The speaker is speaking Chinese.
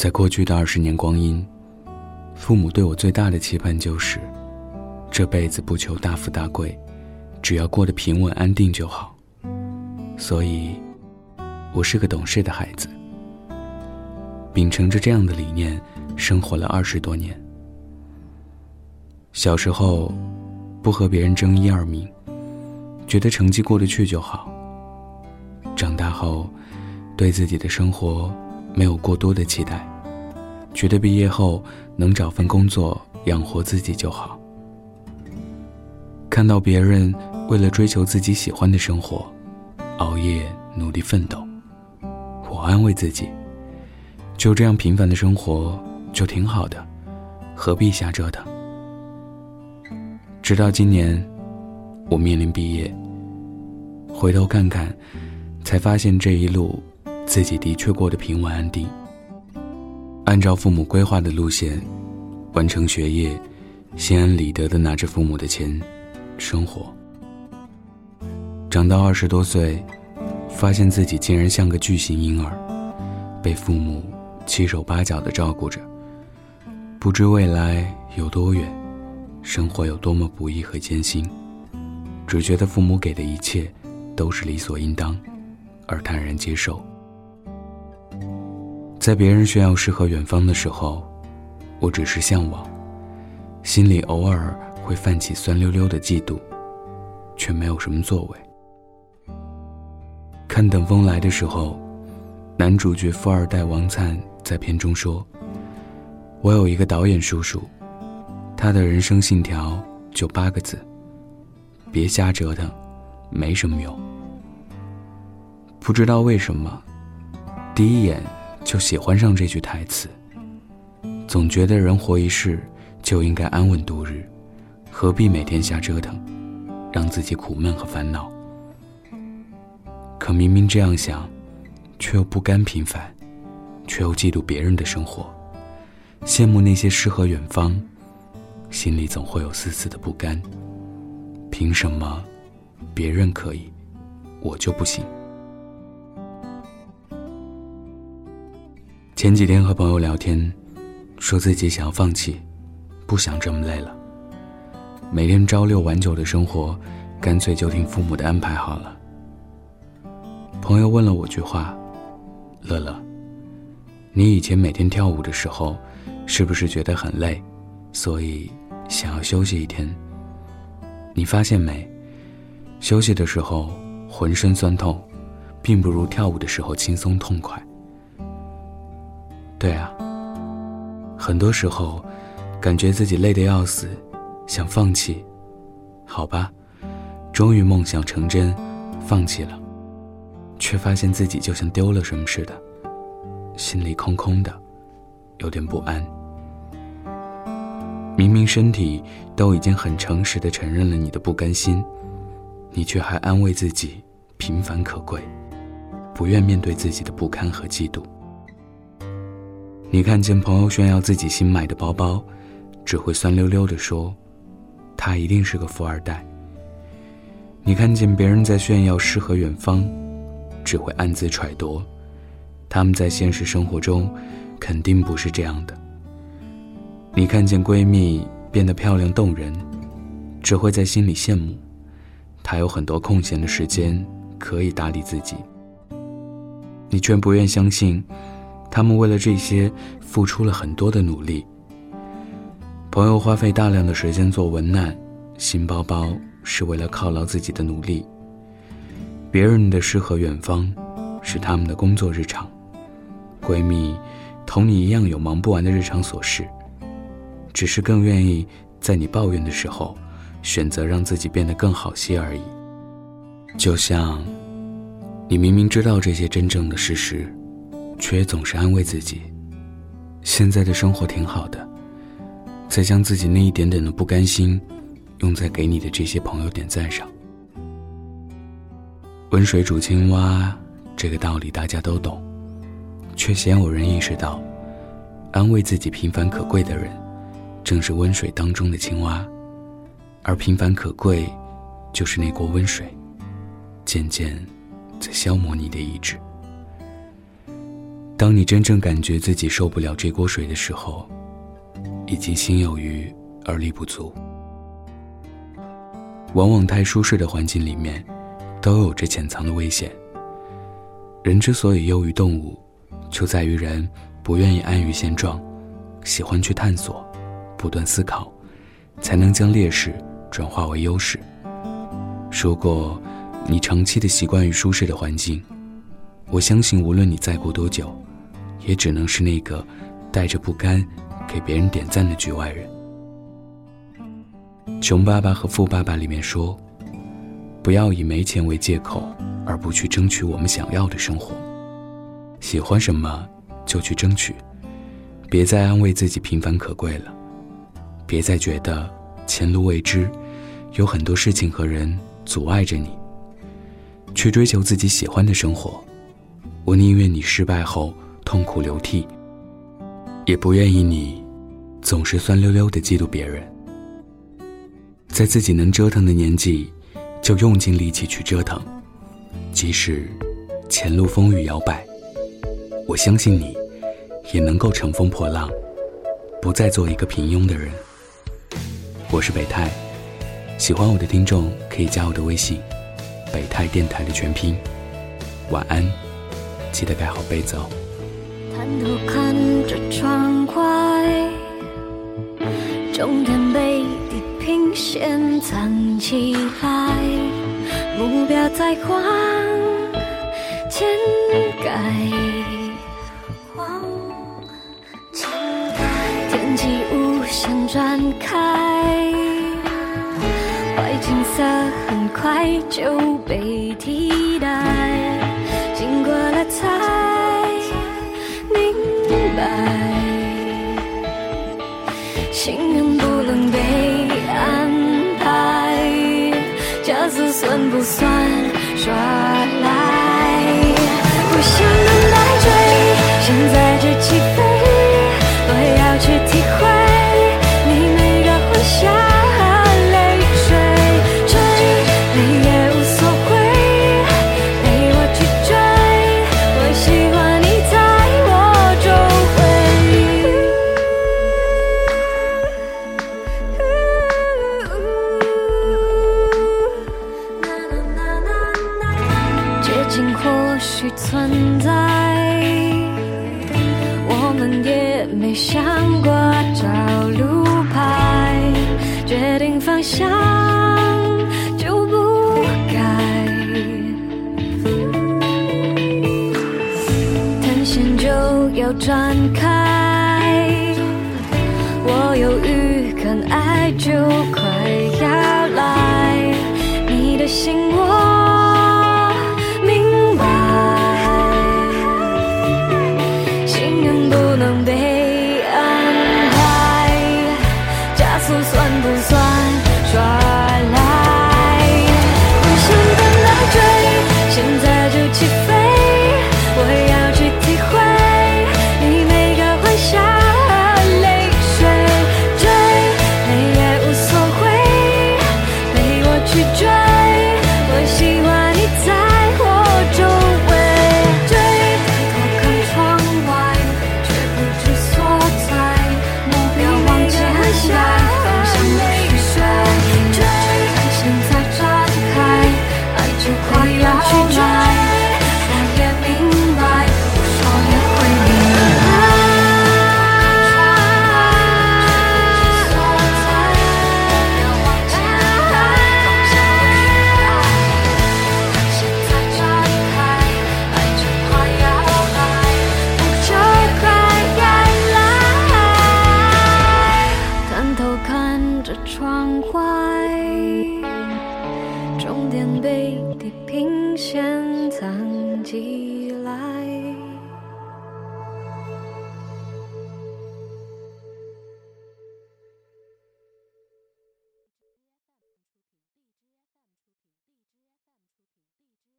在过去的二十年光阴，父母对我最大的期盼就是，这辈子不求大富大贵，只要过得平稳安定就好。所以，我是个懂事的孩子，秉承着这样的理念，生活了二十多年。小时候，不和别人争一二名，觉得成绩过得去就好。长大后，对自己的生活没有过多的期待。觉得毕业后能找份工作养活自己就好。看到别人为了追求自己喜欢的生活，熬夜努力奋斗，我安慰自己，就这样平凡的生活就挺好的，何必瞎折腾？直到今年，我面临毕业，回头看看，才发现这一路自己的确过得平稳安定。按照父母规划的路线，完成学业，心安理得的拿着父母的钱生活。长到二十多岁，发现自己竟然像个巨型婴儿，被父母七手八脚的照顾着。不知未来有多远，生活有多么不易和艰辛，只觉得父母给的一切都是理所应当，而坦然接受。在别人炫耀诗和远方的时候，我只是向往，心里偶尔会泛起酸溜溜的嫉妒，却没有什么作为。看《等风来》的时候，男主角富二代王灿在片中说：“我有一个导演叔叔，他的人生信条就八个字：别瞎折腾，没什么用。”不知道为什么，第一眼。就喜欢上这句台词。总觉得人活一世，就应该安稳度日，何必每天瞎折腾，让自己苦闷和烦恼？可明明这样想，却又不甘平凡，却又嫉妒别人的生活，羡慕那些诗和远方，心里总会有丝丝的不甘。凭什么别人可以，我就不行？前几天和朋友聊天，说自己想要放弃，不想这么累了。每天朝六晚九的生活，干脆就听父母的安排好了。朋友问了我句话：“乐乐，你以前每天跳舞的时候，是不是觉得很累，所以想要休息一天？你发现没，休息的时候浑身酸痛，并不如跳舞的时候轻松痛快。”对啊，很多时候，感觉自己累得要死，想放弃，好吧，终于梦想成真，放弃了，却发现自己就像丢了什么似的，心里空空的，有点不安。明明身体都已经很诚实的承认了你的不甘心，你却还安慰自己平凡可贵，不愿面对自己的不堪和嫉妒。你看见朋友炫耀自己新买的包包，只会酸溜溜地说：“他一定是个富二代。”你看见别人在炫耀诗和远方，只会暗自揣度，他们在现实生活中肯定不是这样的。你看见闺蜜变得漂亮动人，只会在心里羡慕，她有很多空闲的时间可以打理自己。你却不愿相信。他们为了这些付出了很多的努力。朋友花费大量的时间做文案，新包包是为了犒劳自己的努力。别人的诗和远方，是他们的工作日常。闺蜜，同你一样有忙不完的日常琐事，只是更愿意在你抱怨的时候，选择让自己变得更好些而已。就像，你明明知道这些真正的事实。却也总是安慰自己，现在的生活挺好的，再将自己那一点点的不甘心，用在给你的这些朋友点赞上。温水煮青蛙，这个道理大家都懂，却鲜有人意识到，安慰自己平凡可贵的人，正是温水当中的青蛙，而平凡可贵，就是那锅温水，渐渐在消磨你的意志。当你真正感觉自己受不了这锅水的时候，已经心有余而力不足。往往太舒适的环境里面，都有着潜藏的危险。人之所以优于动物，就在于人不愿意安于现状，喜欢去探索，不断思考，才能将劣势转化为优势。如果你长期的习惯于舒适的环境，我相信无论你再过多久。也只能是那个带着不甘给别人点赞的局外人。《穷爸爸和富爸爸》里面说：“不要以没钱为借口，而不去争取我们想要的生活。喜欢什么就去争取，别再安慰自己平凡可贵了，别再觉得前路未知，有很多事情和人阻碍着你。去追求自己喜欢的生活。我宁愿你失败后。”痛哭流涕，也不愿意你总是酸溜溜的嫉妒别人。在自己能折腾的年纪，就用尽力气去折腾，即使前路风雨摇摆，我相信你也能够乘风破浪，不再做一个平庸的人。我是北泰，喜欢我的听众可以加我的微信“北泰电台”的全拼。晚安，记得盖好被子哦。抬头看着窗外，终点被地平线藏起来，目标在往前改。天际无限展开，坏景色很快就被替代，不算耍赖？不想存在，我们也没想过找路牌，决定方向就不改，探险就要展开，终点被地平线藏起来。